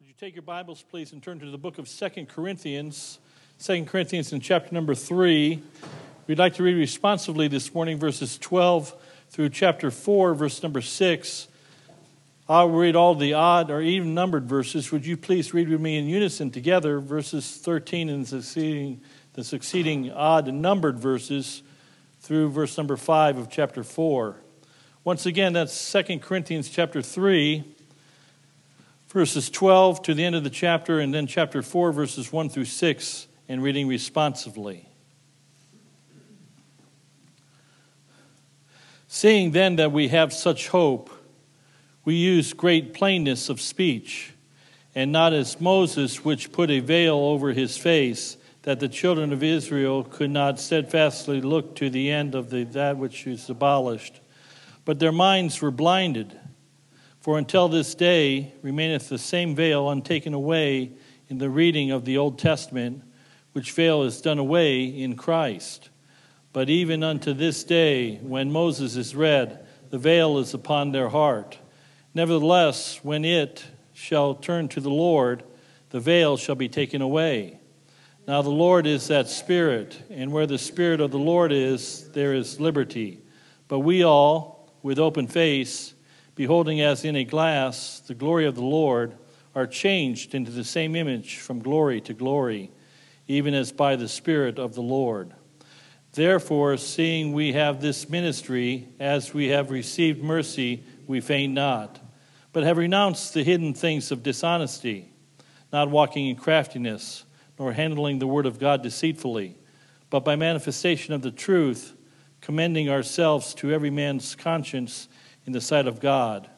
Would you take your Bibles, please, and turn to the book of Second Corinthians, Second Corinthians in chapter number 3. We'd like to read responsively this morning verses 12 through chapter 4, verse number 6. I'll read all the odd or even numbered verses. Would you please read with me in unison together verses 13 and succeeding, the succeeding odd and numbered verses through verse number 5 of chapter 4. Once again, that's Second Corinthians chapter 3 verses 12 to the end of the chapter, and then chapter 4, verses 1 through 6, and reading responsively. Seeing then that we have such hope, we use great plainness of speech, and not as Moses, which put a veil over his face, that the children of Israel could not steadfastly look to the end of the, that which is abolished. But their minds were blinded. For until this day remaineth the same veil untaken away in the reading of the Old Testament, which veil is done away in Christ. But even unto this day, when Moses is read, the veil is upon their heart. Nevertheless, when it shall turn to the Lord, the veil shall be taken away. Now the Lord is that Spirit, and where the Spirit of the Lord is, there is liberty. But we all, with open face, beholding as in a glass the glory of the Lord, are changed into the same image from glory to glory, even as by the Spirit of the Lord. Therefore, seeing we have this ministry, as we have received mercy, we faint not, but have renounced the hidden things of dishonesty, not walking in craftiness, nor handling the word of God deceitfully, but by manifestation of the truth, commending ourselves to every man's conscience in the sight of God.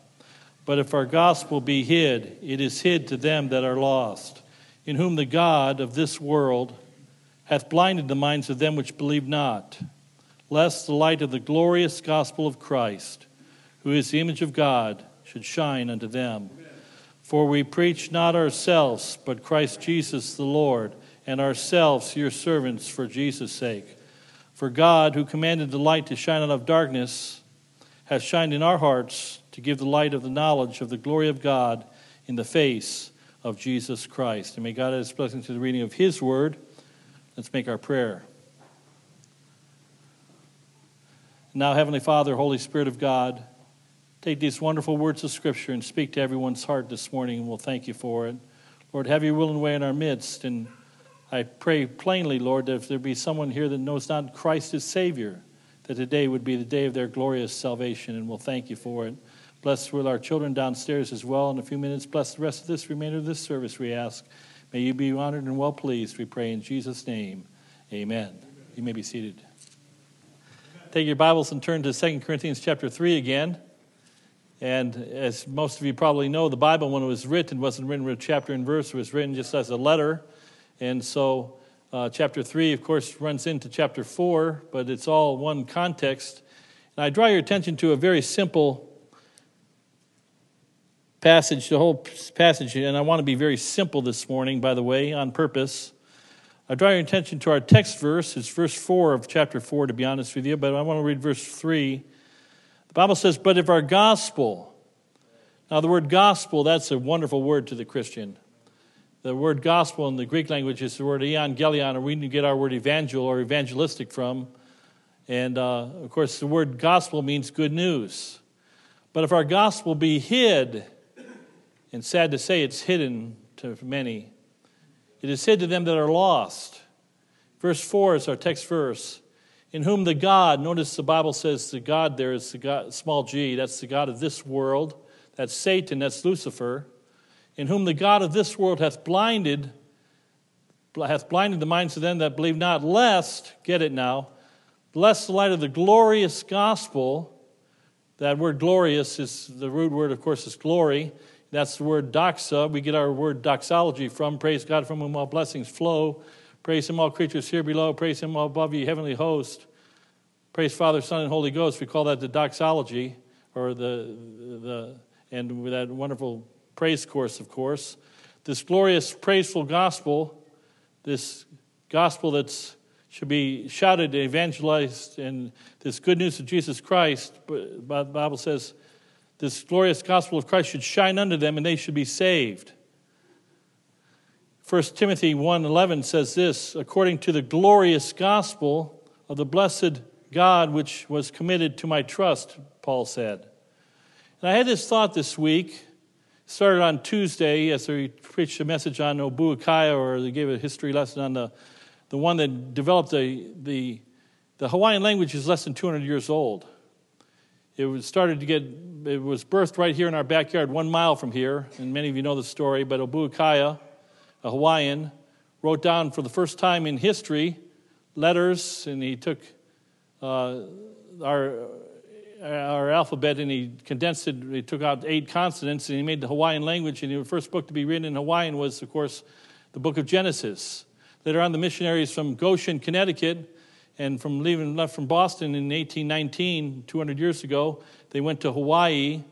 But if our gospel be hid, it is hid to them that are lost, in whom the God of this world hath blinded the minds of them which believe not, lest the light of the glorious gospel of Christ, who is the image of God, should shine unto them. For we preach not ourselves, but Christ Jesus the Lord, and ourselves your servants for Jesus' sake. For God, who commanded the light to shine out of darkness, has shined in our hearts to give the light of the knowledge of the glory of God in the face of Jesus Christ. And may God add his blessing to the reading of his word. Let's make our prayer. Now, Heavenly Father, Holy Spirit of God, take these wonderful words of Scripture and speak to everyone's heart this morning, and we'll thank you for it. Lord, have your will and way in our midst. And I pray plainly, Lord, that if there be someone here that knows not Christ as Savior, that today would be the day of their glorious salvation, and we'll thank you for it. Bless with our children downstairs as well in a few minutes. Bless the rest of this remainder of this service, we ask. May you be honored and well pleased, we pray in Jesus' name. Amen. Amen. You may be seated. Take your Bibles and turn to 2 Corinthians chapter 3 again. And as most of you probably know, the Bible, when it was written, wasn't written with chapter and verse, it was written just as a letter. And so uh, chapter 3, of course, runs into chapter 4, but it's all one context. And I draw your attention to a very simple passage, the whole passage, and I want to be very simple this morning, by the way, on purpose. I draw your attention to our text verse. It's verse 4 of chapter 4, to be honest with you, but I want to read verse 3. The Bible says, But if our gospel, now the word gospel, that's a wonderful word to the Christian. The word gospel in the Greek language is the word evangelion, or we get our word evangel or evangelistic from. And uh, of course, the word gospel means good news. But if our gospel be hid, and sad to say, it's hidden to many, it is hid to them that are lost. Verse 4 is our text verse. In whom the God, notice the Bible says the God there is the God, small g, that's the God of this world. That's Satan, that's Lucifer in whom the God of this world hath blinded, hath blinded the minds of them that believe not, lest, get it now, lest the light of the glorious gospel, that word glorious is the root word, of course, is glory. That's the word doxa. We get our word doxology from. Praise God from whom all blessings flow. Praise Him, all creatures here below. Praise Him, all above you, heavenly host. Praise Father, Son, and Holy Ghost. We call that the doxology, or the, the and with that wonderful praise course, of course. This glorious, praiseful gospel, this gospel that should be shouted, evangelized, and this good news of Jesus Christ, but the Bible says this glorious gospel of Christ should shine unto them and they should be saved. 1 Timothy 1:11 says this, according to the glorious gospel of the blessed God which was committed to my trust, Paul said. And I had this thought this week. Started on Tuesday as we preached a message on Obookiah, or they gave a history lesson on the, the one that developed the, the, the Hawaiian language is less than 200 years old. It was started to get, it was birthed right here in our backyard, one mile from here, and many of you know the story, but Obookiah, a Hawaiian, wrote down for the first time in history letters, and he took uh, our Uh, our alphabet and he condensed it. He took out eight consonants and he made the Hawaiian language. And the first book to be written in Hawaiian was, of course, the book of Genesis. Later on, the missionaries from Goshen, Connecticut, and from leaving left from Boston in 1819, 200 years ago, they went to Hawaii,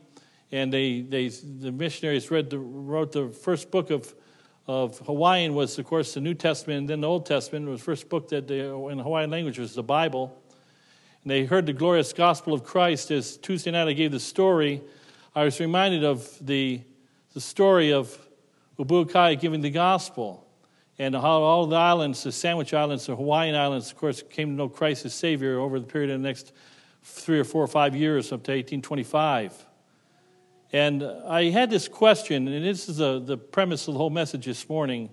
and they, they the missionaries read the, wrote the first book of of Hawaiian was, of course, the New Testament, and then the Old Testament was the first book that they, in Hawaiian language was the Bible. And they heard the glorious gospel of Christ. As Tuesday night I gave the story, I was reminded of the, the story of Obookiah giving the gospel and how all the islands, the Sandwich Islands, the Hawaiian Islands, of course, came to know Christ as Savior over the period of the next three or four or five years up to 1825. And I had this question, and this is a, the premise of the whole message this morning.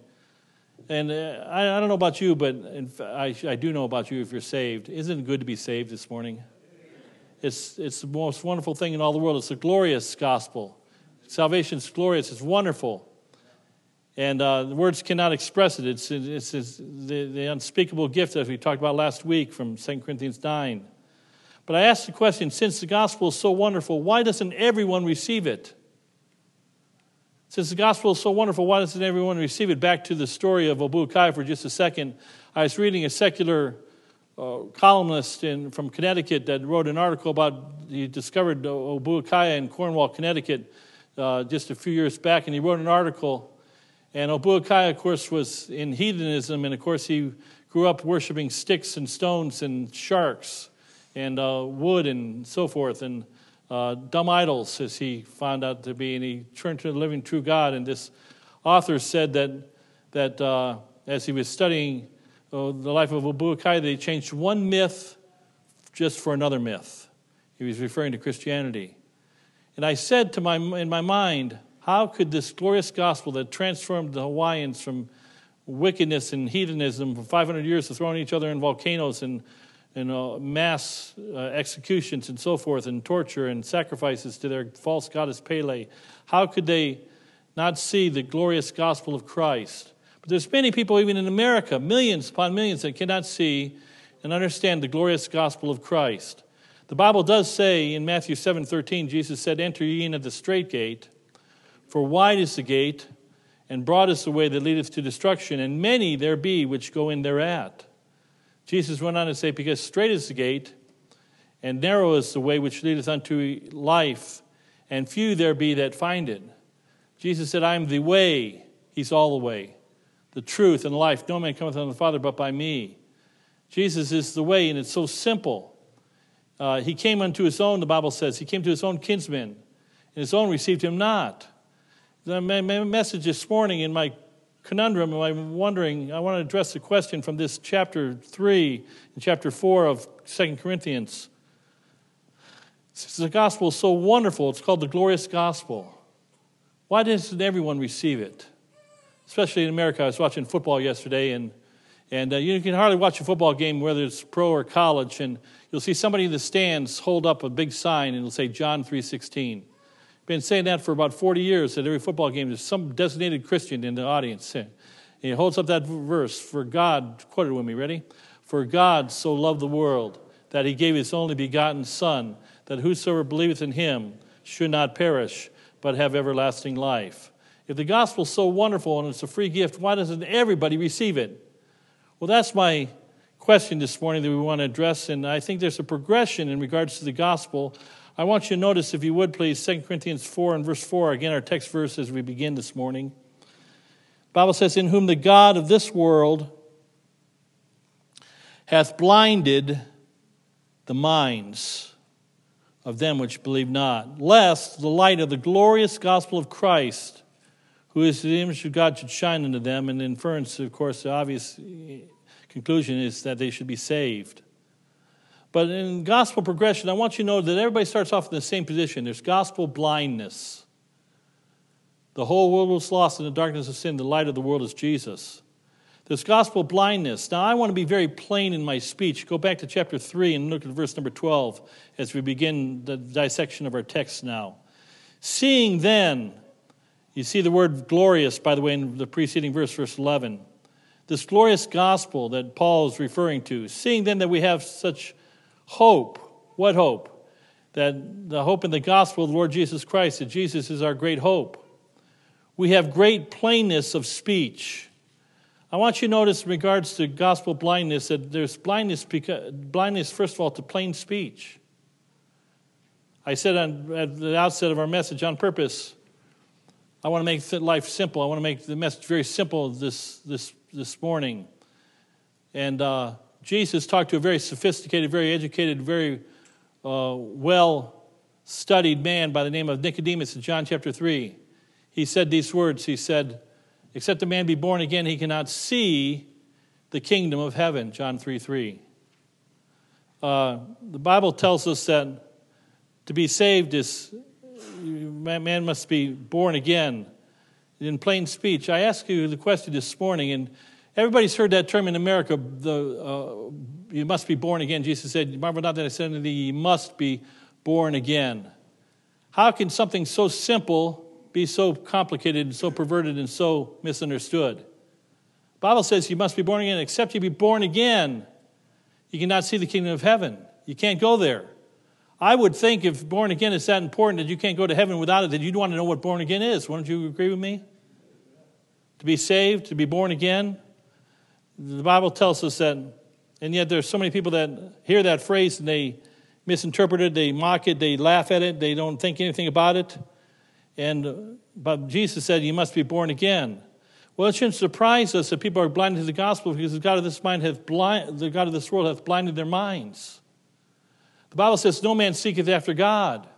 And uh, I, I, don't know about you, but I, I do know about you if you're saved. Isn't it good to be saved this morning? It's, it's the most wonderful thing in all the world. It's a glorious gospel. Salvation is glorious, it's wonderful. And uh, the words cannot express it. It's, it's, it's the, the, unspeakable gift that we talked about last week from 2 Corinthians 9. But I asked the question since the gospel is so wonderful, why doesn't everyone receive it? Since the gospel is so wonderful, why doesn't everyone receive it? Back to the story of Obookiah for just a second. I was reading a secular uh, columnist in, from Connecticut that wrote an article about he discovered Obookiah in Cornwall, Connecticut, uh, just a few years back, and he wrote an article. And Obookiah, of course, was in heathenism, and of course, he grew up worshiping sticks and stones and sharks and uh, wood and so forth. And uh, dumb idols, as he found out to be, and he turned to the living true God. And this author said that, that uh, as he was studying uh, the life of Obookiah, they changed one myth just for another myth. He was referring to Christianity. And I said to my, in my mind, how could this glorious gospel that transformed the Hawaiians from wickedness and heathenism for 500 years to throwing each other in volcanoes and you know, mass uh, executions and so forth, and torture and sacrifices to their false goddess Pele. How could they not see the glorious gospel of Christ? But there's many people, even in America, millions upon millions, that cannot see and understand the glorious gospel of Christ. The Bible does say in Matthew 7 13, Jesus said, Enter ye in at the straight gate, for wide is the gate, and broad is the way that leadeth to destruction, and many there be which go in thereat. Jesus went on to say, Because straight is the gate, and narrow is the way which leadeth unto life, and few there be that find it. Jesus said, I am the way, He's all the way, the truth and life. No man cometh unto the Father but by me. Jesus is the way, and it's so simple. Uh, he came unto his own, the Bible says. He came to his own kinsmen, and his own received him not. The message this morning in my conundrum I'm wondering, I want to address the question from this chapter 3 and chapter 4 of Second Corinthians. The gospel is so wonderful, it's called the glorious gospel. Why doesn't everyone receive it? Especially in America. I was watching football yesterday, and, and uh, you can hardly watch a football game, whether it's pro or college, and you'll see somebody in the stands hold up a big sign, and it'll say John 3.16 been saying that for about 40 years at every football game. There's some designated Christian in the audience. And he holds up that verse For God, quote it with me, ready? For God so loved the world that he gave his only begotten Son, that whosoever believeth in him should not perish, but have everlasting life. If the gospel's so wonderful and it's a free gift, why doesn't everybody receive it? Well, that's my question this morning that we want to address, and I think there's a progression in regards to the gospel I want you to notice, if you would please, 2 Corinthians 4 and verse 4, again, our text verse as we begin this morning. The Bible says, In whom the God of this world hath blinded the minds of them which believe not, lest the light of the glorious gospel of Christ, who is the image of God, should shine into them. And the inference, of course, the obvious conclusion is that they should be saved. But in gospel progression, I want you to know that everybody starts off in the same position. There's gospel blindness. The whole world was lost in the darkness of sin. The light of the world is Jesus. There's gospel blindness. Now, I want to be very plain in my speech. Go back to chapter 3 and look at verse number 12 as we begin the dissection of our text now. Seeing then, you see the word glorious, by the way, in the preceding verse, verse 11. This glorious gospel that Paul is referring to. Seeing then that we have such hope. What hope? That the hope in the gospel of the Lord Jesus Christ, that Jesus is our great hope. We have great plainness of speech. I want you to notice in regards to gospel blindness that there's blindness, because, blindness first of all, to plain speech. I said on, at the outset of our message on purpose, I want to make life simple. I want to make the message very simple this, this, this morning. And uh, Jesus talked to a very sophisticated, very educated, very uh, well studied man by the name of Nicodemus in John chapter 3. He said these words He said, Except a man be born again, he cannot see the kingdom of heaven. John 3 3. Uh, the Bible tells us that to be saved is man must be born again. In plain speech, I ask you the question this morning, and everybody's heard that term in America. The uh, you must be born again. Jesus said, "Marvel not that I said unto you must be born again." How can something so simple be so complicated and so perverted and so misunderstood? Bible says you must be born again. Except you be born again, you cannot see the kingdom of heaven. You can't go there. I would think if born again is that important that you can't go to heaven without it, that you'd want to know what born again is. Wouldn't you agree with me? To be saved, to be born again. The Bible tells us that, and yet there's so many people that hear that phrase and they misinterpret it, they mock it, they laugh at it, they don't think anything about it. And but Jesus said, "You must be born again." Well, it shouldn't surprise us that people are blinded to the gospel because the God of this mind hath blind, the God of this world hath blinded their minds. The Bible says, No man seeketh after God.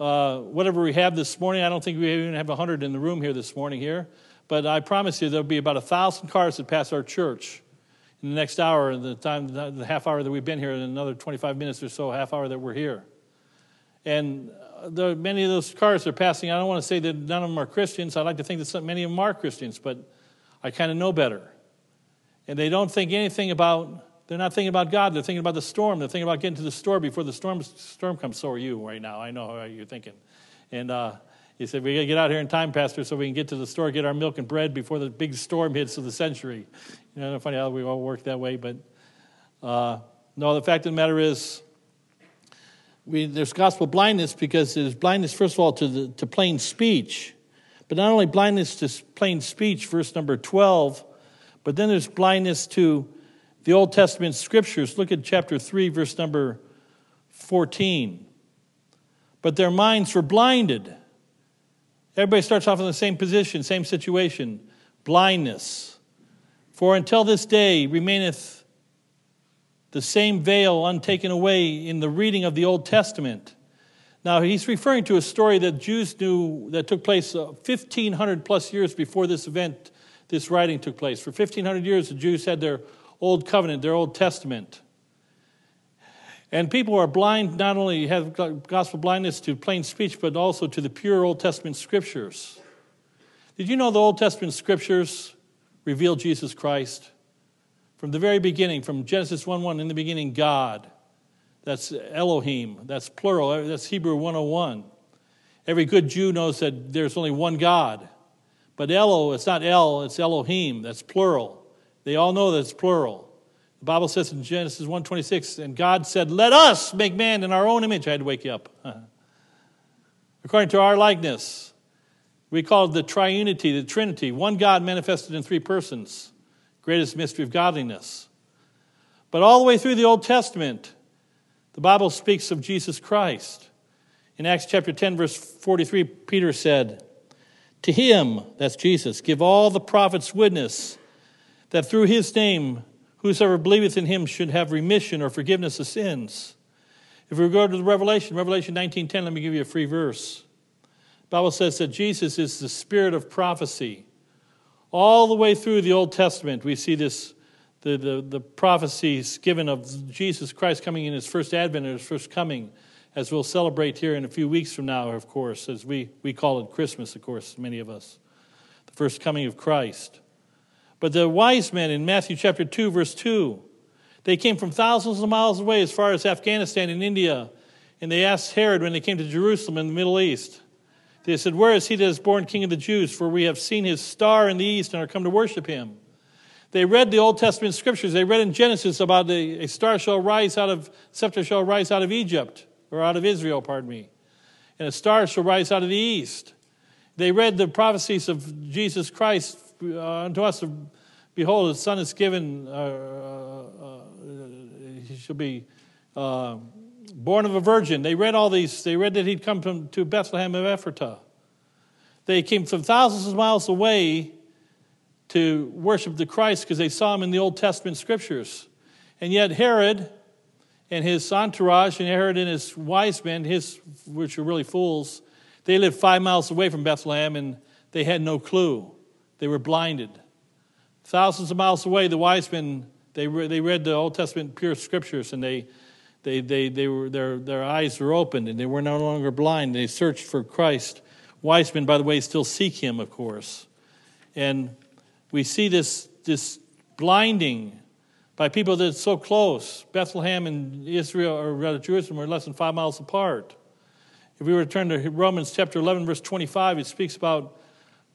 Uh, whatever we have this morning, I don't think we even have 100 in the room here this morning here, but I promise you there'll be about a 1,000 cars that pass our church in the next hour, the time, the half hour that we've been here, and another 25 minutes or so, half hour that we're here. And the, many of those cars are passing. I don't want to say that none of them are Christians. I like to think that some, many of them are Christians, but I kind of know better. And they don't think anything about they're not thinking about God. They're thinking about the storm. They're thinking about getting to the store before the storm, storm comes. So are you right now. I know how you're thinking. And uh, he said, We got to get out here in time, Pastor, so we can get to the store, get our milk and bread before the big storm hits of the century. You know, funny how we all work that way. But uh, no, the fact of the matter is, we, there's gospel blindness because there's blindness, first of all, to, the, to plain speech. But not only blindness to plain speech, verse number 12, but then there's blindness to the Old Testament scriptures. Look at chapter 3, verse number 14. But their minds were blinded. Everybody starts off in the same position, same situation blindness. For until this day remaineth the same veil untaken away in the reading of the Old Testament. Now, he's referring to a story that Jews knew that took place 1,500 uh, plus years before this event, this writing took place. For 1,500 years, the Jews had their Old Covenant, their Old Testament. And people are blind, not only have gospel blindness to plain speech, but also to the pure Old Testament scriptures. Did you know the Old Testament scriptures reveal Jesus Christ? From the very beginning, from Genesis 1 1, in the beginning, God. That's Elohim. That's plural. That's Hebrew 101. Every good Jew knows that there's only one God. But Elo, it's not El, it's Elohim. That's plural. They all know that it's plural. The Bible says in Genesis 1:26, and God said, "Let us make man in our own image." I had to wake you up. According to our likeness. We call it the triunity, the Trinity, one God manifested in three persons. Greatest mystery of godliness. But all the way through the Old Testament, the Bible speaks of Jesus Christ. In Acts chapter 10, verse 43, Peter said, To him, that's Jesus, give all the prophets witness that through his name whosoever believeth in him should have remission or forgiveness of sins. If we go to the Revelation, Revelation 19:10, let me give you a free verse. The Bible says that Jesus is the spirit of prophecy. All the way through the Old Testament, we see this the, the, the prophecies given of Jesus Christ coming in his first advent and his first coming, as we'll celebrate here in a few weeks from now, of course, as we, we call it Christmas, of course, many of us. The first coming of Christ. But the wise men in Matthew chapter 2, verse 2, they came from thousands of miles away as far as Afghanistan and India, and they asked Herod when they came to Jerusalem in the Middle East. They said, Where is he that is born king of the Jews? For we have seen his star in the east and are come to worship him. They read the Old Testament scriptures. They read in Genesis about a, a star shall rise out of, scepter shall rise out of Egypt, or out of Israel, pardon me. And a star shall rise out of the east. They read the prophecies of Jesus Christ unto us. Behold, the Son is given, uh, uh, uh he shall be uh, born of a virgin. They read all these. They read that he'd come from, to Bethlehem of Ephratah. They came from thousands of miles away to worship the Christ because they saw him in the Old Testament scriptures. And yet Herod and his entourage, and Herod and his wise men, his, which were really fools, they lived five miles away from Bethlehem and they had no clue. They were blinded. Thousands of miles away, the wise men, they, re- they read the Old Testament pure scriptures and they, they, they, they were, their, their eyes were opened and they were no longer blind. They searched for Christ. Wise men, by the way, still seek him, of course. And we see this, this blinding by people that are so close. Bethlehem and Israel, or rather Jerusalem, are less than five miles apart. If we return to Romans chapter 11, verse 25, it speaks about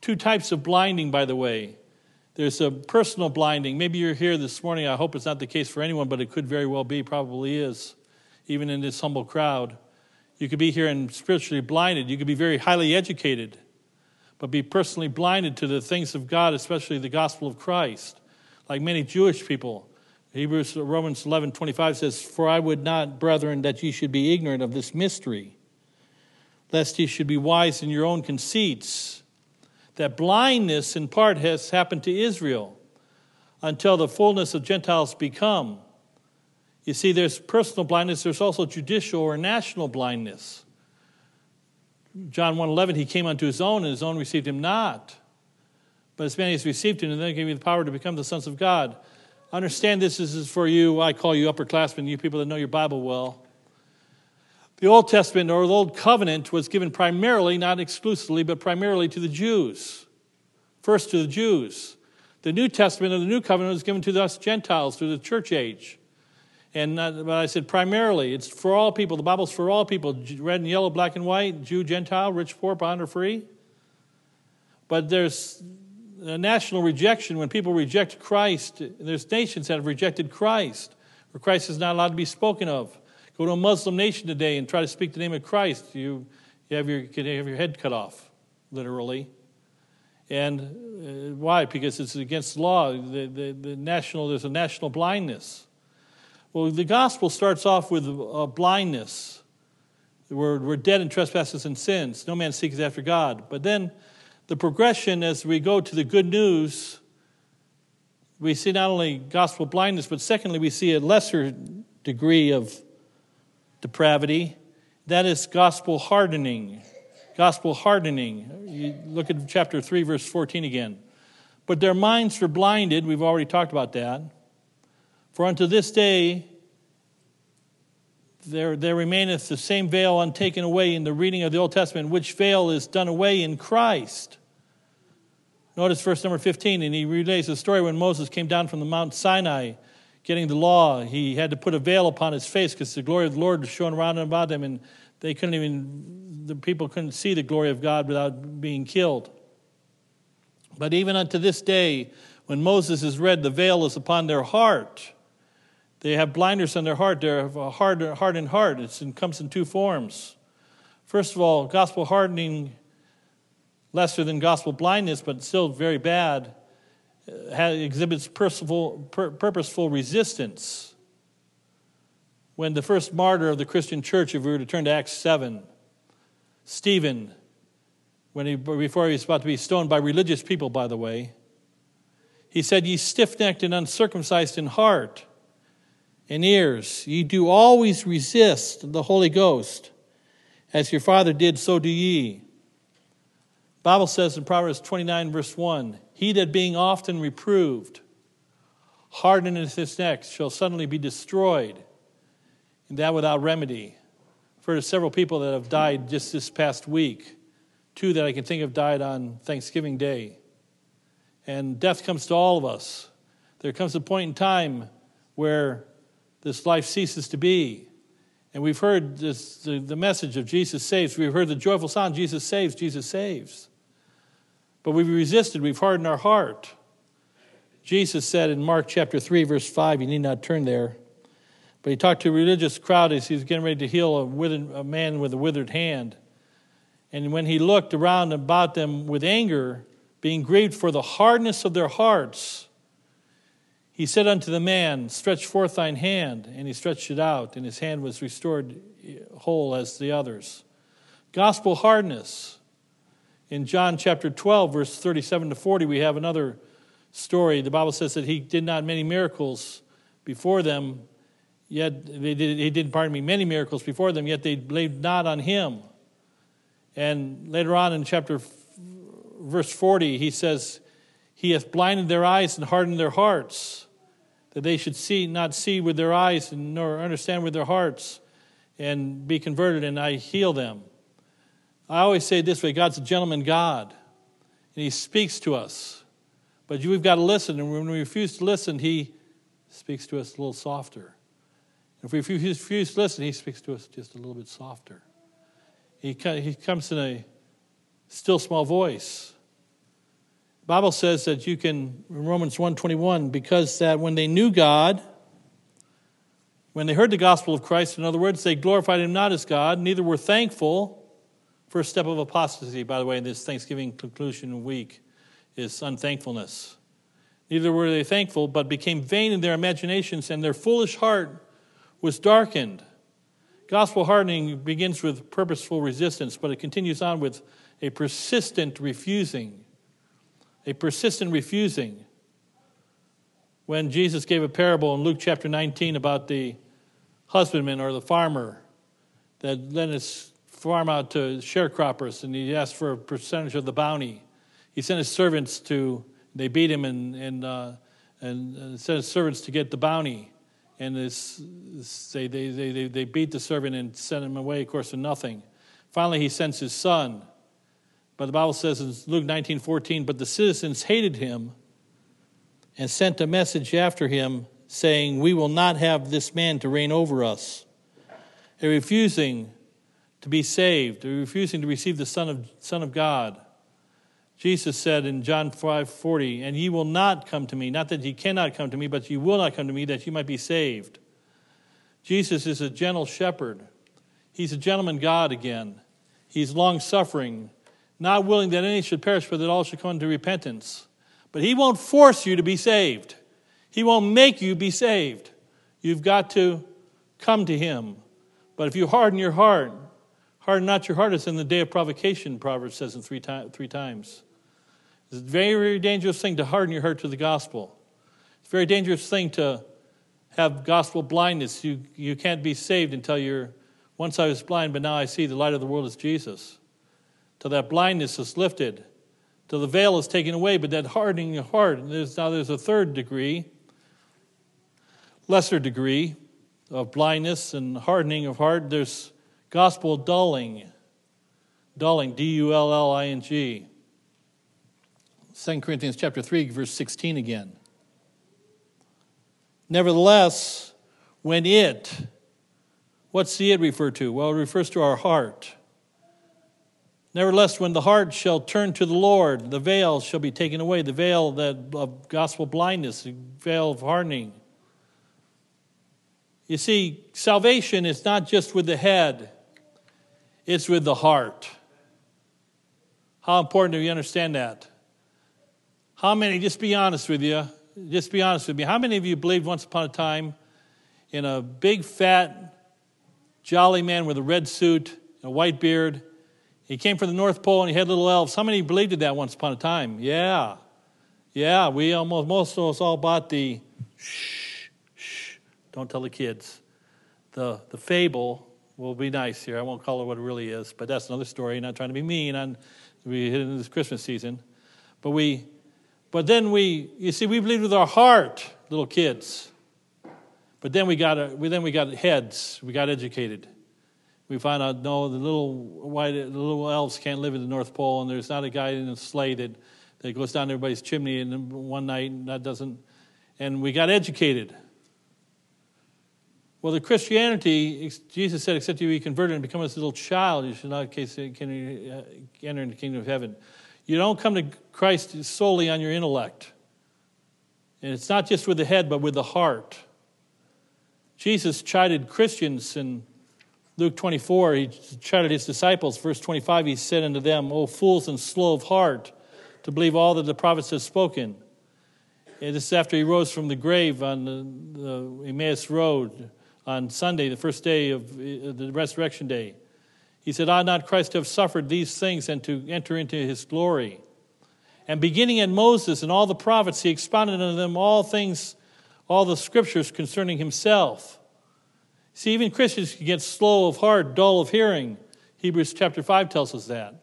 two types of blinding, by the way. There's a personal blinding. Maybe you're here this morning. I hope it's not the case for anyone, but it could very well be, probably is, even in this humble crowd. You could be here and spiritually blinded. You could be very highly educated but be personally blinded to the things of God, especially the gospel of Christ. Like many Jewish people, Hebrews Romans 11 25 says, For I would not, brethren, that ye should be ignorant of this mystery, lest ye should be wise in your own conceits. That blindness in part has happened to Israel until the fullness of Gentiles become. You see, there's personal blindness, there's also judicial or national blindness. John 1.11, he came unto his own, and his own received him not. But as many as received him, and then gave you the power to become the sons of God. Understand this, this is for you. I call you upperclassmen, you people that know your Bible well. The Old Testament or the Old Covenant was given primarily, not exclusively, but primarily to the Jews. First to the Jews. The New Testament or the New Covenant was given to us Gentiles through the church age. And uh, but I said primarily, it's for all people. The Bible's for all people red and yellow, black and white, Jew, Gentile, rich, poor, bond, or free. But there's a national rejection when people reject Christ. There's nations that have rejected Christ, where Christ is not allowed to be spoken of. Go to a Muslim nation today and try to speak the name of Christ. You, you have, your, you have your head cut off, literally. And uh, why? Because it's against law. The, the, the national, there's a national blindness. Well, the gospel starts off with uh, blindness. We're, we're dead in trespasses and sins. No man seeks after God. But then the progression as we go to the good news, we see not only gospel blindness, but secondly, we see a lesser degree of depravity. That is gospel hardening. Gospel hardening. You look at chapter 3, verse 14 again. But their minds were blinded. We've already talked about that. For unto this day there, there remaineth the same veil untaken away in the reading of the Old Testament, which veil is done away in Christ. Notice verse number 15, and he relays the story when Moses came down from the Mount Sinai getting the law. He had to put a veil upon his face because the glory of the Lord was shown around and about him, and they couldn't even, the people couldn't see the glory of God without being killed. But even unto this day, when Moses is read, the veil is upon their heart. They have blinders on their heart. They have a hard, hardened heart. It's, it comes in two forms. First of all, gospel hardening, lesser than gospel blindness, but still very bad, uh, exhibits purposeful, purposeful resistance. When the first martyr of the Christian church, if we were to turn to Acts 7, Stephen, when he, before he was about to be stoned by religious people, by the way, he said, Ye stiff necked and uncircumcised in heart and ears. Ye do always resist the Holy Ghost. As your father did, so do ye. Bible says in Proverbs 29, verse 1 He that being often reproved, hardeneth his neck, shall suddenly be destroyed, and that without remedy. I've heard of several people that have died just this past week. Two that I can think of died on Thanksgiving Day. And death comes to all of us. There comes a point in time where this life ceases to be. And we've heard this, the, the message of Jesus saves. We've heard the joyful sound Jesus saves, Jesus saves. But we've resisted, we've hardened our heart. Jesus said in Mark chapter 3, verse 5, you need not turn there, but he talked to a religious crowd as he was getting ready to heal a, withered, a man with a withered hand. And when he looked around about them with anger, being grieved for the hardness of their hearts, he said unto the man, Stretch forth thine hand. And he stretched it out, and his hand was restored whole as the others. Gospel hardness. In John chapter 12, verse 37 to 40, we have another story. The Bible says that he did not many miracles before them, yet they did, he did, pardon me, many miracles before them, yet they believed not on him. And later on in chapter verse 40, he says, He hath blinded their eyes and hardened their hearts, that they should see not see with their eyes nor understand with their hearts and be converted, and I heal them. I always say it this way God's a gentleman God, and He speaks to us. But we've got to listen, and when we refuse to listen, He speaks to us a little softer. If we refuse to listen, He speaks to us just a little bit softer. He, he comes in a still small voice. The Bible says that you can, in Romans 1.21, because that when they knew God, when they heard the gospel of Christ, in other words, they glorified Him not as God, neither were thankful, First step of apostasy, by the way, in this Thanksgiving conclusion week is unthankfulness. Neither were they thankful, but became vain in their imaginations, and their foolish heart was darkened. Gospel hardening begins with purposeful resistance, but it continues on with a persistent refusing. A persistent refusing. When Jesus gave a parable in Luke chapter 19 about the husbandman or the farmer that led his farm out to sharecroppers and he asked for a percentage of the bounty. He sent his servants to, they beat him and, and, uh, and sent his servants to get the bounty. And this, they, they, they, they beat the servant and sent him away, of course, for nothing. Finally, he sends his son. But the Bible says in Luke 19 14, but the citizens hated him and sent a message after him saying, We will not have this man to reign over us. A refusing to be saved, or refusing to receive the Son of, Son of God. Jesus said in John 5 40, And ye will not come to me, not that ye cannot come to me, but ye will not come to me that ye might be saved. Jesus is a gentle shepherd. He's a gentleman God again. He's long suffering, not willing that any should perish, but that all should come to repentance. But he won't force you to be saved. He won't make you be saved. You've got to come to him. But if you harden your heart, Harden not your heart as in the day of provocation, Proverbs says in three, ti- three times. It's a very, very dangerous thing to harden your heart to the gospel. It's a very dangerous thing to have gospel blindness. You, you can't be saved until you're, once I was blind, but now I see the light of the world is Jesus. Till that blindness is lifted, till the veil is taken away, but that hardening your heart. There's, now there's a third degree, lesser degree of blindness and hardening of heart. There's Gospel dulling. Dulling, D U L L I N G. 2 Corinthians chapter 3, verse 16 again. Nevertheless, when it, what's the it refer to? Well, it refers to our heart. Nevertheless, when the heart shall turn to the Lord, the veil shall be taken away, the veil that, of gospel blindness, the veil of hardening. You see, salvation is not just with the head, it's with the heart. How important do you understand that? How many, just be honest with you, just be honest with me, how many of you believed once upon a time in a big, fat, jolly man with a red suit, and a white beard? He came from the North Pole and he had little elves. How many believed in that once upon a time? Yeah. Yeah, we almost, most of us all bought the shh, shh, don't tell the kids. The, the fable will be nice here. I won't call it what it really is, but that's another story. Not trying to be mean on We hit into this Christmas season. But we, but then we, you see, we believed with our heart, little kids. But then we got, we, then we got heads. We got educated. We found out, no, the little white, the little elves can't live in the North Pole, and there's not a guy in a sleigh that, that goes down everybody's chimney and one night, and that doesn't, and we got educated. Well, the Christianity, Jesus said, except you be converted and become as a little child, you should not uh, enter into the kingdom of heaven. You don't come to Christ solely on your intellect. And it's not just with the head, but with the heart. Jesus chided Christians in Luke 24. He chided his disciples. Verse 25, he said unto them, O fools and slow of heart, to believe all that the prophets have spoken. And this is after he rose from the grave on the, the Emmaus Road on Sunday, the first day of uh, the resurrection day. He said, Ought not Christ to have suffered these things and to enter into his glory? And beginning at Moses and all the prophets, he expounded unto them all things, all the scriptures concerning himself. See, even Christians can get slow of heart, dull of hearing. Hebrews chapter 5 tells us that.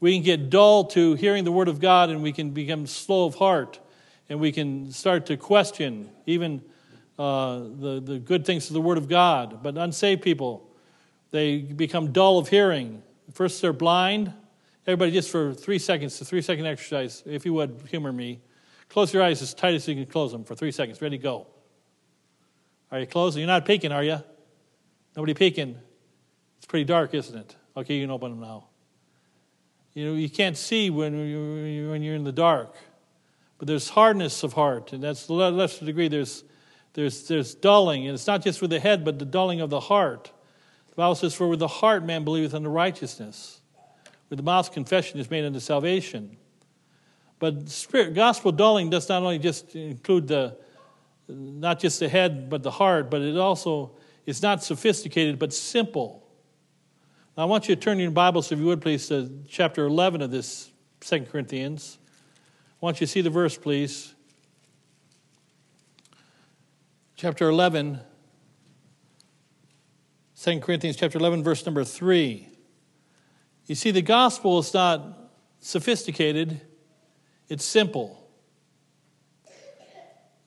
We can get dull to hearing the word of God and we can become slow of heart and we can start to question even uh, the, the good things of the Word of God. But unsaved people, they become dull of hearing. First, they're blind. Everybody, just for three seconds, a three second exercise, if you would humor me. Close your eyes as tight as you can close them for three seconds. Ready, go. Are you closing? You're not peeking, are you? Nobody peeking. It's pretty dark, isn't it? Okay, you can open them now. You know, you can't see when you're, when you're in the dark. But there's hardness of heart, and that's to lesser degree. There's there's, there's dulling, and it's not just with the head, but the dulling of the heart. The Bible says, For with the heart man believeth unto righteousness, with the mouth confession is made unto salvation. But spirit, gospel dulling does not only just include the, not just the head, but the heart, but it also is not sophisticated, but simple. Now, I want you to turn your Bibles, if you would please, to chapter 11 of this Second Corinthians. I want you to see the verse, please chapter 11, 2 Corinthians chapter 11, verse number 3. You see, the gospel is not sophisticated, it's simple.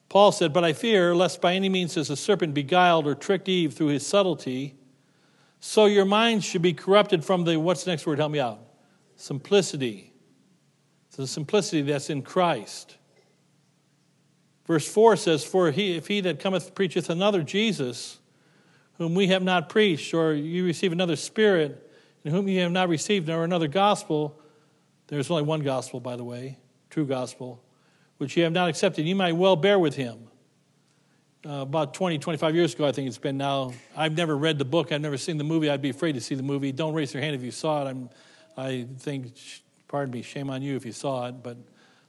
Paul said, But I fear lest by any means as a serpent beguiled or tricked Eve through his subtlety, so your minds should be corrupted from the, what's the next word? Help me out. Simplicity. the simplicity that's in Christ. Verse 4 says, For he, if he that cometh preacheth another Jesus, whom we have not preached, or you receive another spirit, in whom you have not received, nor another gospel, there's only one gospel, by the way, true gospel, which you have not accepted, you might well bear with him. Uh, about 20, 25 years ago, I think it's been now. I've never read the book. I've never seen the movie. I'd be afraid to see the movie. Don't raise your hand if you saw it. I'm, I think, pardon me, shame on you if you saw it, but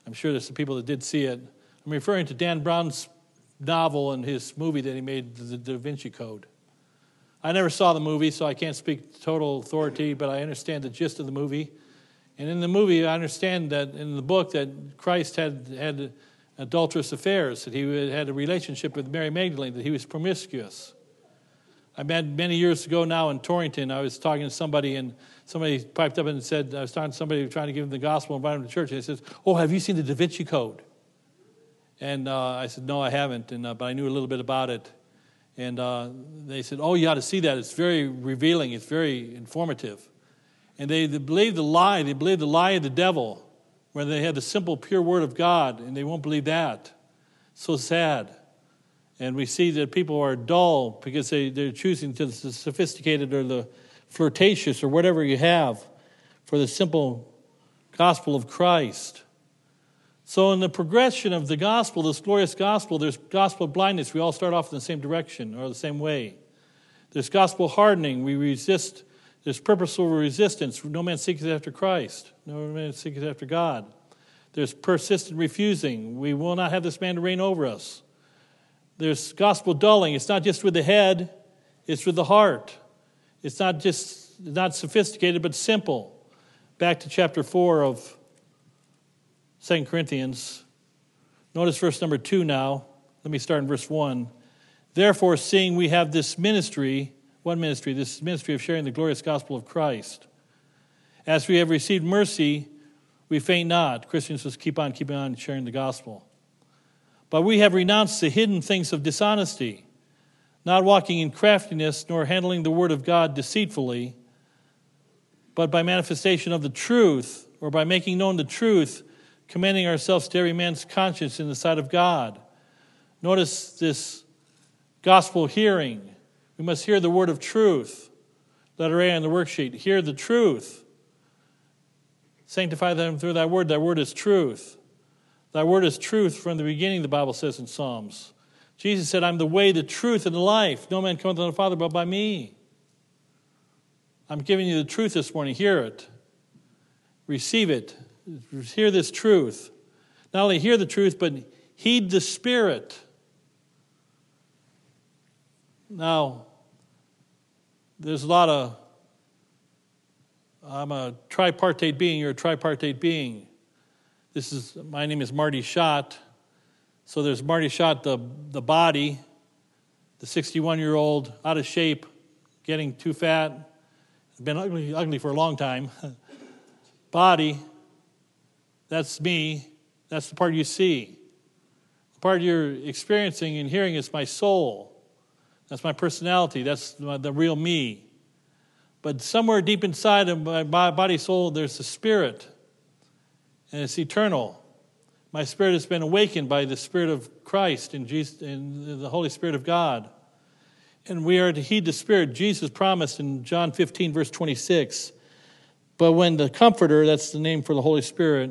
I'm sure there's some people that did see it. I'm referring to Dan Brown's novel and his movie that he made, The Da Vinci Code. I never saw the movie, so I can't speak total authority, but I understand the gist of the movie. And in the movie, I understand that in the book that Christ had had adulterous affairs, that he had a relationship with Mary Magdalene, that he was promiscuous. I met many years ago now in Torrington. I was talking to somebody, and somebody piped up and said, I was talking to somebody trying to give him the gospel, and invite him to church, and he says, Oh, have you seen the Da Vinci Code? And uh, I said, No, I haven't, and, uh, but I knew a little bit about it. And uh, they said, Oh, you ought to see that. It's very revealing, it's very informative. And they, they believe the lie, they believe the lie of the devil, where they had the simple, pure word of God, and they won't believe that. So sad. And we see that people are dull because they, they're choosing to the sophisticated or the flirtatious or whatever you have for the simple gospel of Christ. So, in the progression of the gospel, this glorious gospel, there's gospel blindness. We all start off in the same direction or the same way. There's gospel hardening. We resist. There's purposeful resistance. No man seeks after Christ. No man seeks after God. There's persistent refusing. We will not have this man to reign over us. There's gospel dulling. It's not just with the head, it's with the heart. It's not just not sophisticated, but simple. Back to chapter 4 of 2 Corinthians. Notice verse number 2 now. Let me start in verse 1. Therefore, seeing we have this ministry, one ministry, this ministry of sharing the glorious gospel of Christ, As we have received mercy, we faint not. Christians just keep on keeping on sharing the gospel. But we have renounced the hidden things of dishonesty, not walking in craftiness, nor handling the word of God deceitfully, but by manifestation of the truth, or by making known the truth, commending ourselves to every man's conscience in the sight of God. Notice this gospel hearing. We must hear the word of truth. Letter A on the worksheet. Hear the truth. Sanctify them through thy word. Thy word is truth. Thy word is truth from the beginning, the Bible says in Psalms. Jesus said, I'm the way, the truth, and the life. No man cometh to the Father but by me. I'm giving you the truth this morning. Hear it. Receive it. Hear this truth. Not only hear the truth, but heed the Spirit. Now, there's a lot of I'm a tripartite being, you're a tripartite being. This is my name is Marty Shott. So there's Marty Shott, the, the body, the 61 year old, out of shape, getting too fat, been ugly, ugly for a long time. body, that's me. That's the part you see. The part you're experiencing and hearing is my soul. That's my personality. That's the real me. But somewhere deep inside of my body, soul, there's a spirit, and it's eternal. My spirit has been awakened by the Spirit of Christ and, Jesus, and the Holy Spirit of God. And we are to heed the Spirit. Jesus promised in John 15, verse 26. But when the Comforter, that's the name for the Holy Spirit,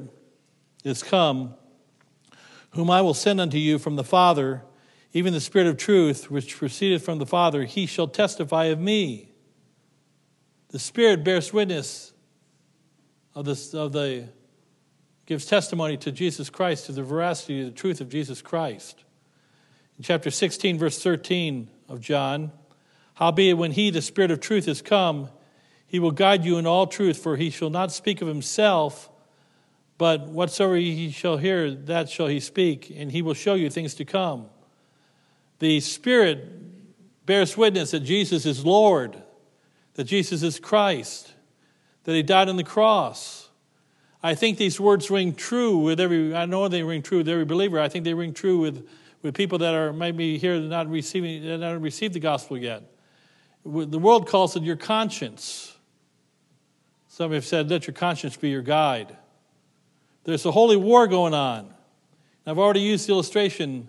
is come, whom I will send unto you from the Father, even the Spirit of truth, which proceedeth from the Father, he shall testify of me. The Spirit bears witness of, this, of the, gives testimony to Jesus Christ, to the veracity, the truth of Jesus Christ. In chapter 16, verse 13 of John, howbeit when he, the Spirit of truth, is come, he will guide you in all truth, for he shall not speak of himself, but whatsoever he shall hear, that shall he speak, and he will show you things to come. The Spirit bears witness that Jesus is Lord, that Jesus is Christ, that he died on the cross. I think these words ring true with every, I know they ring true with every believer. I think they ring true with, with people that are maybe here not receiving, that not received the gospel yet. The world calls it your conscience. Some have said, let your conscience be your guide. There's a holy war going on. I've already used the illustration.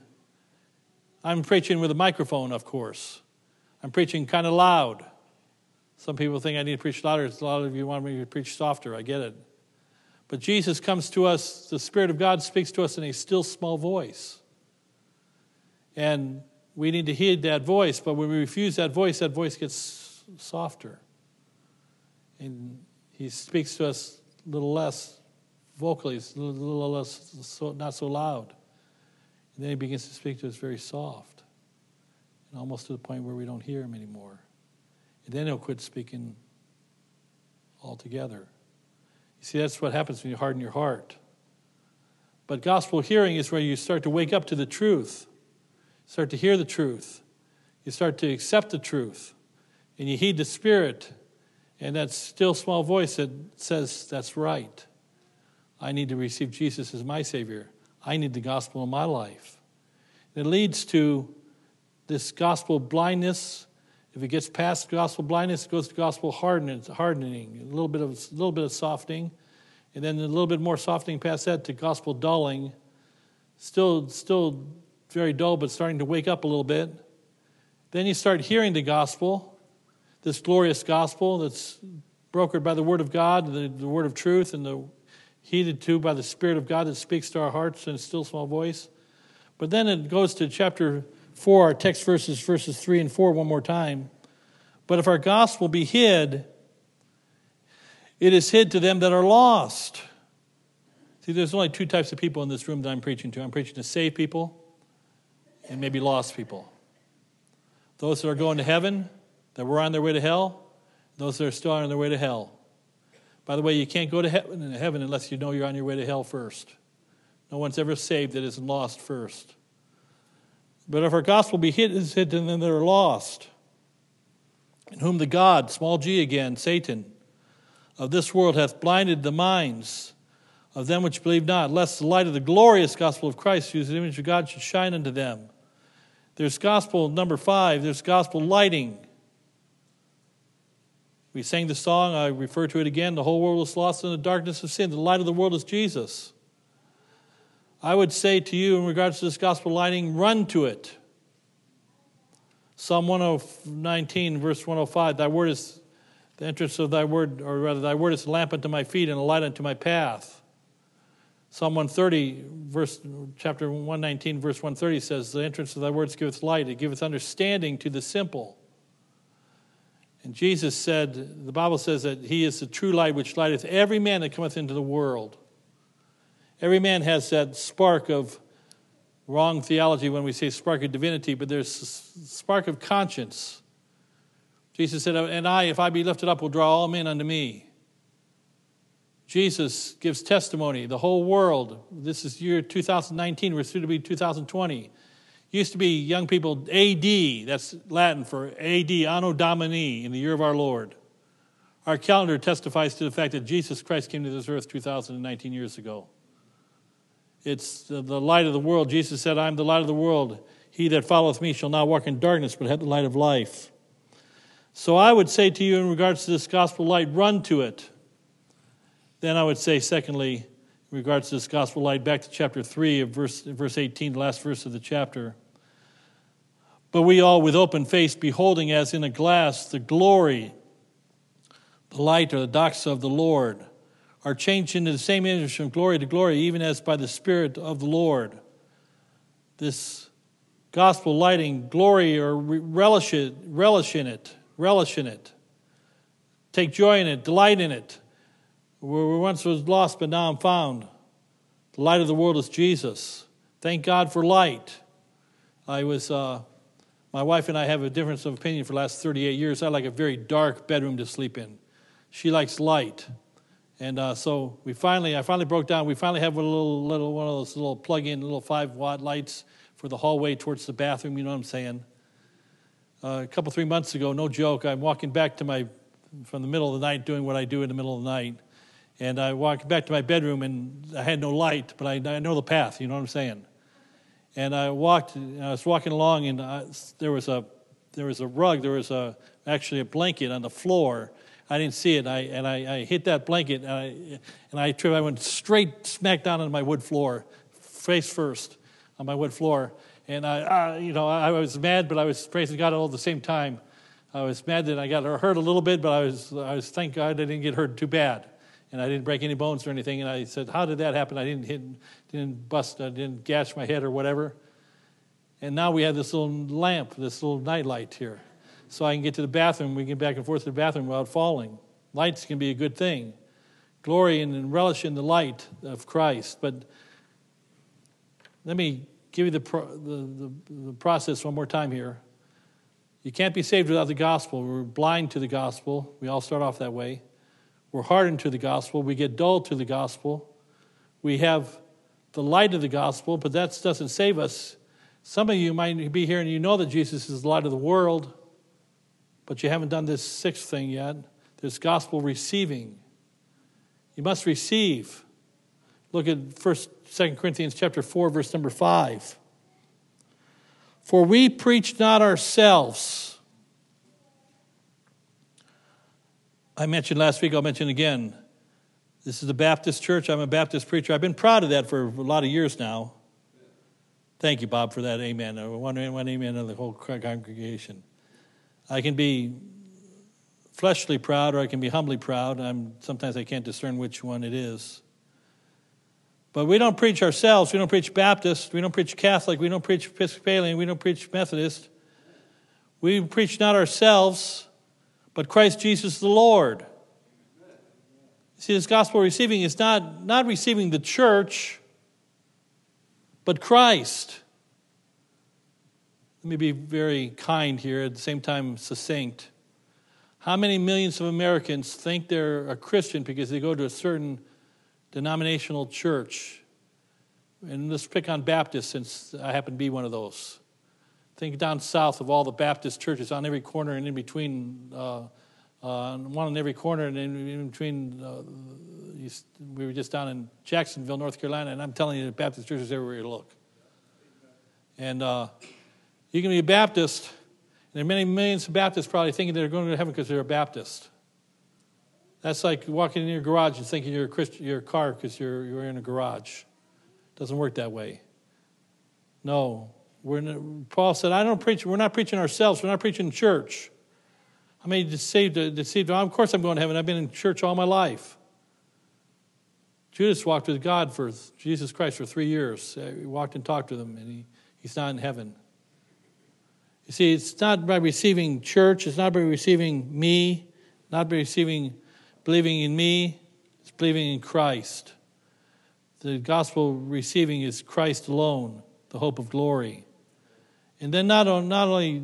I'm preaching with a microphone, of course. I'm preaching kind of loud. Some people think I need to preach louder. A lot of you want me to preach softer. I get it. But Jesus comes to us, the Spirit of God speaks to us in a still small voice. And we need to heed that voice, but when we refuse that voice, that voice gets softer. And he speaks to us a little less vocally, it's a little less, so, not so loud. And then he begins to speak to us very soft, and almost to the point where we don't hear him anymore. And then he'll quit speaking altogether. You see, that's what happens when you harden your heart. But gospel hearing is where you start to wake up to the truth, start to hear the truth, you start to accept the truth, and you heed the Spirit, and that still small voice that says, That's right. I need to receive Jesus as my Savior. I need the gospel in my life. it leads to this gospel blindness if it gets past gospel blindness, it goes to gospel hardening, hardening, a little bit of a little bit of softening, and then a little bit more softening past that to gospel dulling. Still, still very dull, but starting to wake up a little bit. Then you start hearing the gospel, this glorious gospel that's brokered by the Word of God, the, the Word of truth, and the heeded to by the Spirit of God that speaks to our hearts in a still small voice. But then it goes to chapter 4, our text verses, verses 3 and 4, one more time. But if our gospel be hid, it is hid to them that are lost. See, there's only two types of people in this room that I'm preaching to. I'm preaching to saved people and maybe lost people. Those that are going to heaven, that were on their way to hell, those that are still on their way to hell. By the way, you can't go to heaven, heaven unless you know you're on your way to hell first. No one's ever saved that isn't lost first. But if our gospel be hid, is hidden, then they're lost. In whom the God, small g again, Satan, of this world hath blinded the minds of them which believe not, lest the light of the glorious gospel of Christ, whose image of God should shine unto them. There's gospel number five, there's gospel lighting. We sang the song, I refer to it again the whole world is lost in the darkness of sin. The light of the world is Jesus. I would say to you, in regards to this gospel lighting, run to it. Psalm 119, verse 105 Thy word is the entrance of thy word, or rather, thy word is a lamp unto my feet and a light unto my path. Psalm 130, verse, chapter 119, verse 130 says, The entrance of thy words giveth light, it giveth understanding to the simple. And Jesus said, the Bible says that he is the true light which lighteth every man that cometh into the world. Every man has that spark of wrong theology when we say spark of divinity, but there's a spark of conscience. Jesus said, And I, if I be lifted up, will draw all men unto me. Jesus gives testimony. The whole world, this is year 2019, we're soon to be 2020. Used to be young people, AD, that's Latin for AD, Anno Domini, in the year of our Lord. Our calendar testifies to the fact that Jesus Christ came to this earth 2019 years ago. It's the, light of the world. Jesus said, I am the light of the world. He that followeth me shall not walk in darkness, but have the light of life. So I would say to you, in regards to this gospel light, run to it. Then I would say, secondly, in regards to this gospel light, back to chapter 3 of verse, verse 18, the last verse of the chapter. But we all, with open face, beholding as in a glass the glory, the light or the doxa of the Lord are changed into the same image from glory to glory, even as by the Spirit of the Lord. This gospel lighting, glory or relish, it, relish in it, relish in it. Take joy in it, delight in it. Where we once was lost, but now I'm found. The light of the world is Jesus. Thank God for light. I was, uh, my wife and I have a difference of opinion for the last 38 years. I like a very dark bedroom to sleep in. She likes light. And uh, so we finally, I finally broke down. We finally have a little, little one of those little plug-in, little five watt lights for the hallway towards the bathroom. You know what I'm saying? Uh, a couple three months ago, no joke. I'm walking back to my from the middle of the night, doing what I do in the middle of the night, and I walked back to my bedroom, and I had no light, but I, I know the path. You know what I'm saying? And I walked. I was walking along, and I, there was a there was a rug. There was a actually a blanket on the floor I didn't see it. I, and I, I hit that blanket, and I, and I tripped. I went straight smack down on my wood floor, face first on my wood floor. And I, you know, I was mad, but I was praising God all at the same time. I was mad that I got hurt a little bit, but I was, I was thank God I didn't get hurt too bad, and I didn't break any bones or anything. And I said, "How did that happen? I didn't hit, didn't bust, I didn't gash my head or whatever." And now we have this little lamp, this little night light here so I can get to the bathroom. We can get back and forth to the bathroom without falling. Lights can be a good thing. Glory and relish in the light of Christ. But let me give you the, the, the, the process one more time here. You can't be saved without the gospel. We're blind to the gospel. We all start off that way. We're hardened to the gospel. We get dull to the gospel. We have the light of the gospel, but that doesn't save us. Some of you might be here and you know that Jesus is the light of the world. But you haven't done this sixth thing yet this gospel receiving. You must receive. Look at First, Second Corinthians chapter 4, verse number 5. For we preach not ourselves. I mentioned last week, I'll mention again. This is a Baptist church. I'm a Baptist preacher. I've been proud of that for a lot of years now. Thank you, Bob, for that amen. One, one amen of the whole congregation. I can be fleshly proud or I can be humbly proud. I'm, sometimes I can't discern which one it is. But we don't preach ourselves. We don't preach Baptist. We don't preach Catholic. We don't preach Episcopalian. We don't preach Methodist. We preach not ourselves, but Christ Jesus the Lord. See, this gospel receiving is not, not receiving the church, but Christ. Let me be very kind here, at the same time succinct. How many millions of Americans think they're a Christian because they go to a certain denominational church? And let's pick on Baptists since I happen to be one of those. Think down south of all the Baptist churches on every corner and in between uh, uh, one on every corner, and in, between. Uh, we were just down in Jacksonville, North Carolina, and I'm telling you, the Baptist churches everywhere you look. And uh, you can be a Baptist, and there are many millions of Baptists probably thinking they're going to heaven because they're a Baptist. That's like walking in your garage and thinking you're a Christian, you're car because you're, you're in a garage. Doesn't work that way. No. We're, Paul said, I don't preach, we're not preaching ourselves, we're not preaching church. I mean, deceived, deceived. Of course, I'm going to heaven. I've been in church all my life. Judas walked with God for Jesus Christ for three years. Uh, he walked and talked with him, and he, he's not in heaven. You see, it's not by receiving church, it's not by receiving me, not by receiving believing in me, it's believing in Christ. The gospel receiving is Christ alone, the hope of glory. And then not, not only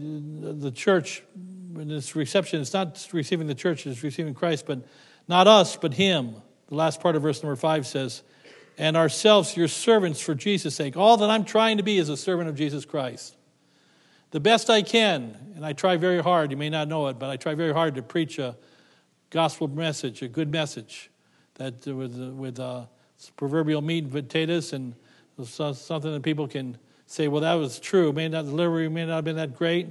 the church in this reception, it's not receiving the church, it's receiving Christ, but not us, but Him. The last part of verse number five says, and ourselves your servants for Jesus' sake. All that I'm trying to be is a servant of Jesus Christ. The best I can, and I try very hard, you may not know it, but I try very hard to preach a gospel message, a good message, that with, with uh, proverbial meat and potatoes and something that people can say, well, that was true. May not, delivery may not have been that great,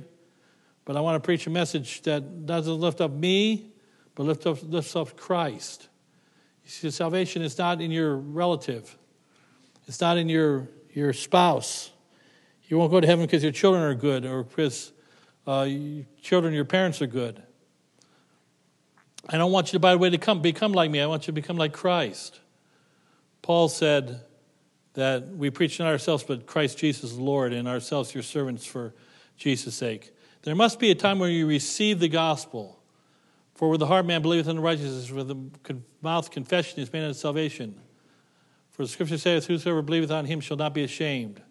but I want to preach a message that doesn't lift up me, but lift up, lifts up Christ. You see, salvation is not in your relative. It's not in your, your spouse. You won't go to heaven because your children are good or because uh, children, your parents are good. I don't want you to, by the way, to come, become like me. I want you to become like Christ. Paul said, that we preach not ourselves, but Christ Jesus Lord, and ourselves your servants for Jesus' sake. There must be a time where you receive the gospel. For with the heart man believeth unto righteousness, with the mouth confession is made unto salvation. For the scripture saith, Whosoever believeth on him shall not be ashamed.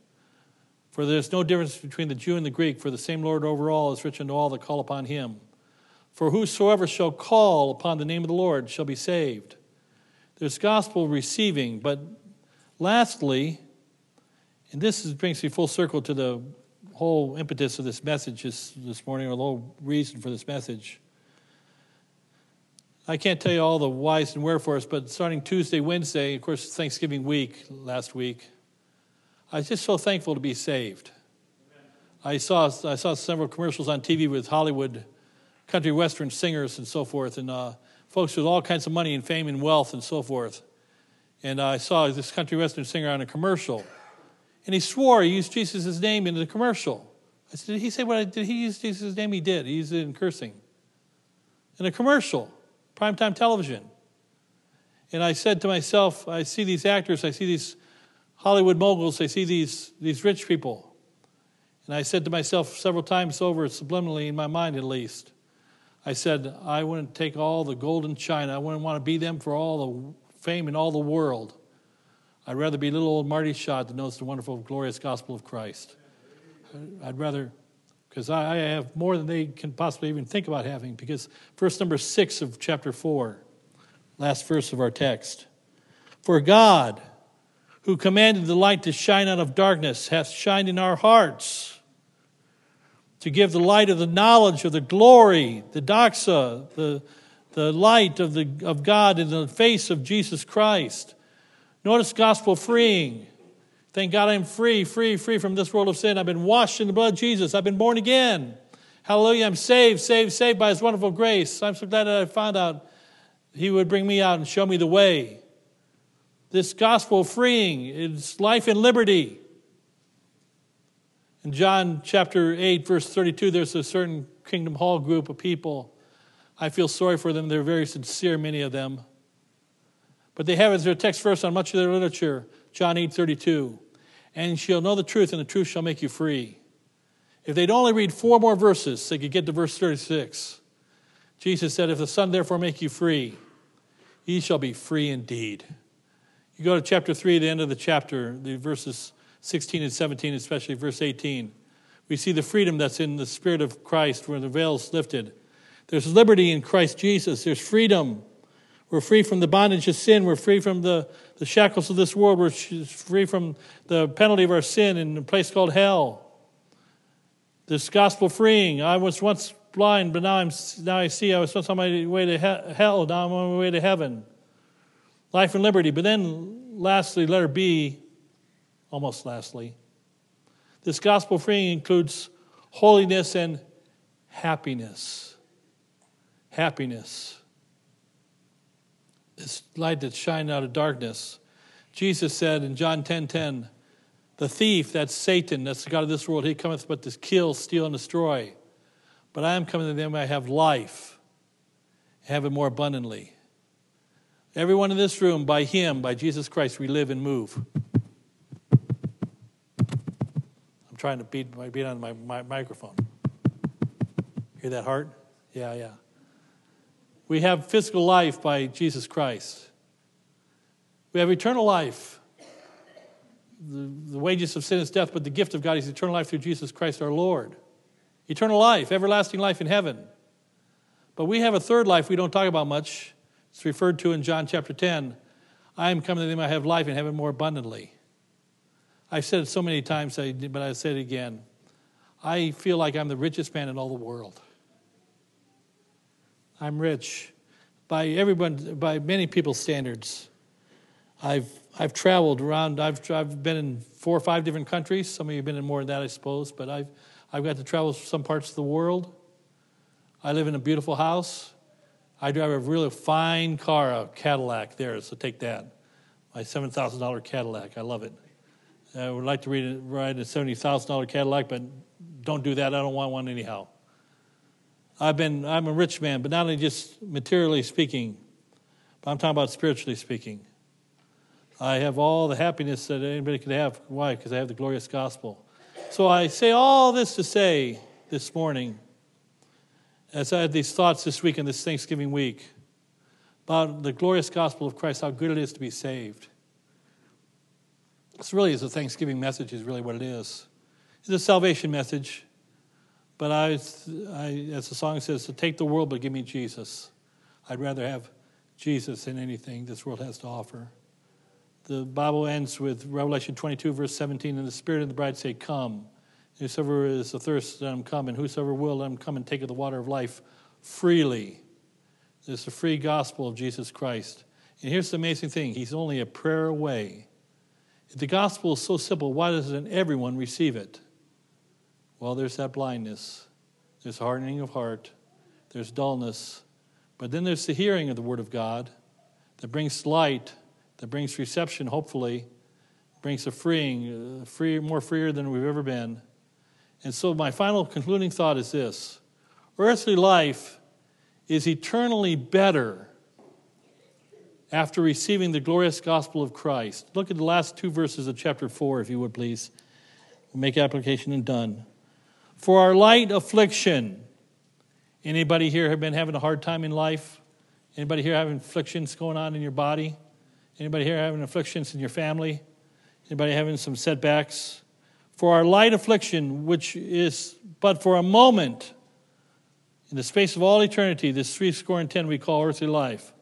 For there is no difference between the Jew and the Greek, for the same Lord over all is rich unto all that call upon him. For whosoever shall call upon the name of the Lord shall be saved. There's gospel receiving, but Lastly, and this brings me full circle to the whole impetus of this message this, this morning, or the whole reason for this message. I can't tell you all the whys and wherefores, but starting Tuesday, Wednesday, of course, Thanksgiving week last week, I was just so thankful to be saved. I saw, I saw several commercials on TV with Hollywood country western singers and so forth, and uh, folks with all kinds of money and fame and wealth and so forth. And I saw this country western singer on a commercial. And he swore he used Jesus' name in the commercial. I said, Did he say what I, did he use Jesus' name? He did. He used it in cursing. In a commercial, primetime television. And I said to myself, I see these actors, I see these Hollywood moguls, I see these, these rich people. And I said to myself several times over, subliminally in my mind at least, I said, I wouldn't take all the gold and china. I wouldn't want to be them for all the fame in all the world. I'd rather be little old Marty Shott that knows the wonderful, glorious gospel of Christ. I'd rather, because I have more than they can possibly even think about having, because verse number six of chapter four, last verse of our text. For God, who commanded the light to shine out of darkness, hath shined in our hearts to give the light of the knowledge of the glory, the doxa, the the light of, the, of God in the face of Jesus Christ. Notice gospel freeing. Thank God I'm free, free, free from this world of sin. I've been washed in the blood of Jesus. I've been born again. Hallelujah. I'm saved, saved, saved by His wonderful grace. I'm so glad that I found out He would bring me out and show me the way. This gospel freeing is life and liberty. In John chapter 8, verse 32, there's a certain Kingdom Hall group of people I feel sorry for them. They're very sincere, many of them. But they have as their text verse on much of their literature, John 8 32. And she'll know the truth, and the truth shall make you free. If they'd only read four more verses, they could get to verse 36. Jesus said, If the Son therefore make you free, ye shall be free indeed. You go to chapter 3, the end of the chapter, the verses 16 and 17, especially verse 18. We see the freedom that's in the Spirit of Christ where the veil's lifted. There's liberty in Christ Jesus. There's freedom. We're free from the bondage of sin. We're free from the, the shackles of this world. We're free from the penalty of our sin in a place called hell. This gospel freeing. I was once blind, but now, I'm, now I see. I was once on my way to hell, now I'm on my way to heaven. Life and liberty. But then, lastly, letter B, almost lastly, this gospel freeing includes holiness and happiness. Happiness. This light that's shining out of darkness. Jesus said in John 10 10, the thief, that's Satan, that's the God of this world, he cometh but to kill, steal, and destroy. But I am coming to them, I have life, have it more abundantly. Everyone in this room, by Him, by Jesus Christ, we live and move. I'm trying to beat, my beat on my, my microphone. Hear that heart? Yeah, yeah. We have physical life by Jesus Christ. We have eternal life the, the wages of sin is death, but the gift of God is eternal life through Jesus Christ our Lord. Eternal life, everlasting life in heaven. But we have a third life we don't talk about much. It's referred to in John chapter 10. I am coming to them, I have life and have it more abundantly. I've said it so many times, but I say it again. I feel like I'm the richest man in all the world. I'm rich by everyone, by many people's standards. I've I've traveled around. I've I've been in four or five different countries. Some of you have been in more than that, I suppose. But I've I've got to travel some parts of the world. I live in a beautiful house. I drive a really fine car, a Cadillac. There, so take that. My seven thousand dollar Cadillac. I love it. I would like to ride a seventy thousand dollar Cadillac, but don't do that. I don't want one anyhow. I've been. I'm a rich man, but not only just materially speaking, but I'm talking about spiritually speaking. I have all the happiness that anybody could have. Why? Because I have the glorious gospel. So I say all this to say this morning, as I had these thoughts this week and this Thanksgiving week, about the glorious gospel of Christ, how good it is to be saved. This really is a Thanksgiving message, is really what it is. It's a salvation message, but I, I as the song says, to take the world but give me Jesus. I'd rather have Jesus than anything this world has to offer the Bible ends with Revelation 22, verse 17, and the Spirit and the bride say, Come. Whosoever is athirst, let him come, and whosoever will, let him come and take of the water of life freely. It's the free gospel of Jesus Christ. And here's the amazing thing He's only a prayer away. If the gospel is so simple, why doesn't everyone receive it? Well, there's that blindness, there's hardening of heart, there's dullness, but then there's the hearing of the Word of God that brings light that brings reception, hopefully, brings a freeing, uh, free, more freer than we've ever been. And so, my final concluding thought is this earthly life is eternally better after receiving the glorious gospel of Christ. Look at the last two verses of chapter 4, if you would please. Make application and done. For our light affliction. Anybody here have been having a hard time in life? Anybody here having afflictions going on in your body? Anybody here having afflictions in your family? Anybody having some setbacks? For our light affliction, which is but for a moment, in the space of all eternity, this three score and ten we call earthly life,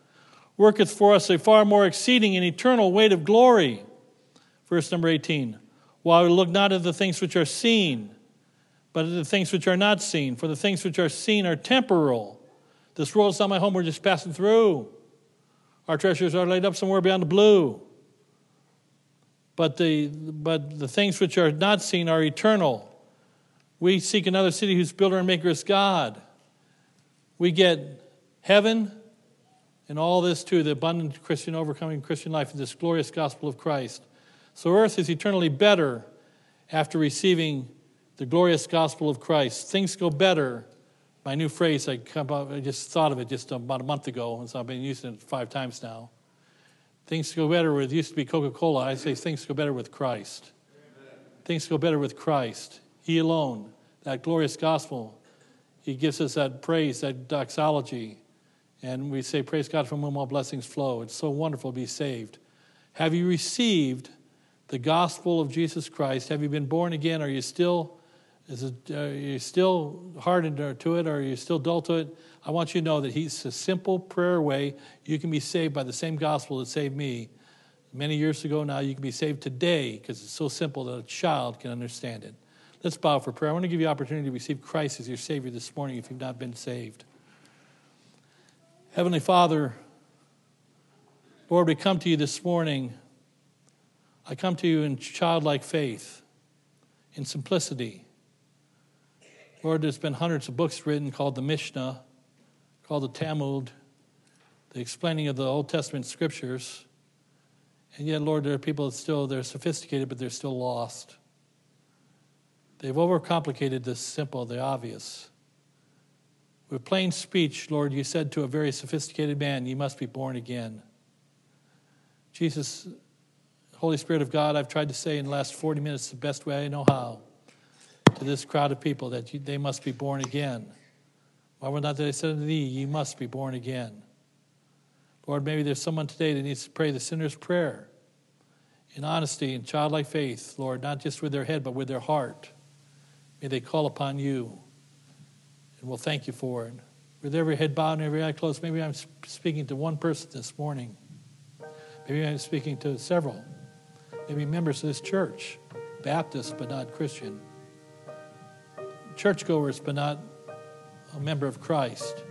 worketh for us a far more exceeding and eternal weight of glory. Verse number 18. While we look not at the things which are seen, but the things which are not seen. For the things which are seen are temporal. This world is not my home, we're just passing through. Our treasures are laid up somewhere beyond the blue. But the, but the things which are not seen are eternal. We seek another city whose builder and maker is God. We get heaven and all this too the abundant Christian, overcoming Christian life, this glorious gospel of Christ. So earth is eternally better after receiving the glorious gospel of Christ. Things go better my new phrase, I, come up, I just thought of it just about a month ago, and so I've been using it five times now. Things go better with, it used to be Coca Cola. I say things go better with Christ. Amen. Things go better with Christ. He alone, that glorious gospel. He gives us that praise, that doxology. And we say, Praise God from whom all blessings flow. It's so wonderful to be saved. Have you received the gospel of Jesus Christ? Have you been born again? Are you still is it, are uh, you still hardened to it or are you still dull to it? I want you to know that He's a simple prayer way. You can be saved by the same gospel that saved me many years ago now. You can be saved today because it's so simple that a child can understand it. Let's bow for prayer. I want to give you opportunity to receive Christ as your Savior this morning if you've not been saved. Heavenly Father, Lord, we come to you this morning. I come to you in childlike faith, in simplicity. Lord, there's been hundreds of books written called the Mishnah, called the Talmud, the explaining of the Old Testament scriptures. And yet, Lord, there are people that still, they're sophisticated, but they're still lost. They've overcomplicated the simple, the obvious. With plain speech, Lord, you said to a very sophisticated man, You must be born again. Jesus, Holy Spirit of God, I've tried to say in the last 40 minutes the best way I know how to this crowd of people that you, they must be born again. Why would not they say to thee, You must be born again? Lord, maybe there's someone today that needs to pray the sinner's prayer in honesty and childlike faith, Lord, not just with their head, but with their heart. May they call upon you, and we'll thank you for it. With every head bowed and every eye closed, maybe I'm speaking to one person this morning. Maybe I'm speaking to several. Maybe members of this church, Baptist but not Christian, churchgoers but not a member of Christ.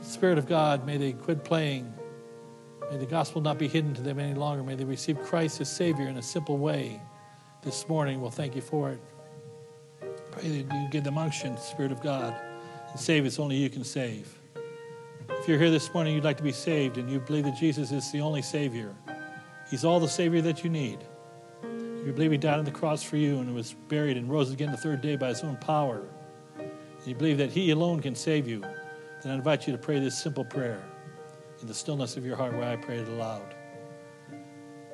Spirit of God, may they quit playing. May the gospel not be hidden to them any longer. May they receive Christ as Savior in a simple way this morning. We'll thank you for it. Pray that you give them unction, Spirit of God, and save as only you can save. If you're here this morning, you'd like to be saved, and you believe that Jesus is the only Savior, He's all the Savior that you need. You believe He died on the cross for you and was buried and rose again the third day by His own power. And you believe that He alone can save you. Then I invite you to pray this simple prayer in the stillness of your heart where I pray it aloud.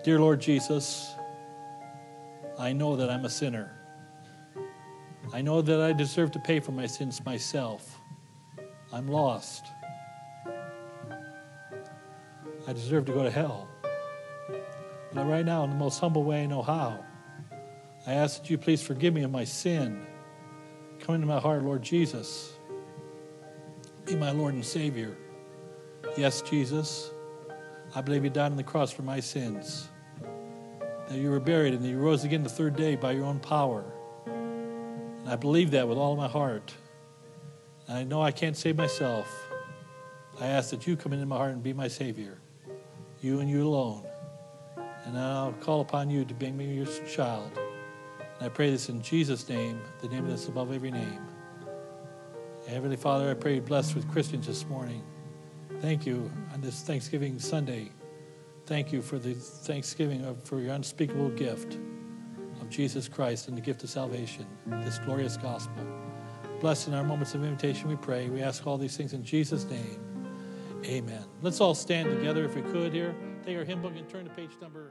Dear Lord Jesus, I know that I'm a sinner. I know that I deserve to pay for my sins myself. I'm lost. I deserve to go to hell. But right now, in the most humble way I know how, I ask that you please forgive me of my sin. Come into my heart, Lord Jesus. Be my Lord and Savior. Yes, Jesus, I believe you died on the cross for my sins that you were buried and that you rose again the third day by your own power. And I believe that with all my heart. And I know I can't save myself. I ask that you come into my heart and be my Savior, you and you alone. And I'll call upon you to make me your child. And I pray this in Jesus' name, the name that's above every name. Heavenly Father, I pray you bless with Christians this morning. Thank you on this Thanksgiving Sunday. Thank you for the thanksgiving of, for your unspeakable gift of Jesus Christ and the gift of salvation, this glorious gospel. Blessed in our moments of invitation, we pray. We ask all these things in Jesus' name. Amen. Let's all stand together if we could here. Take our hymn book and turn to page number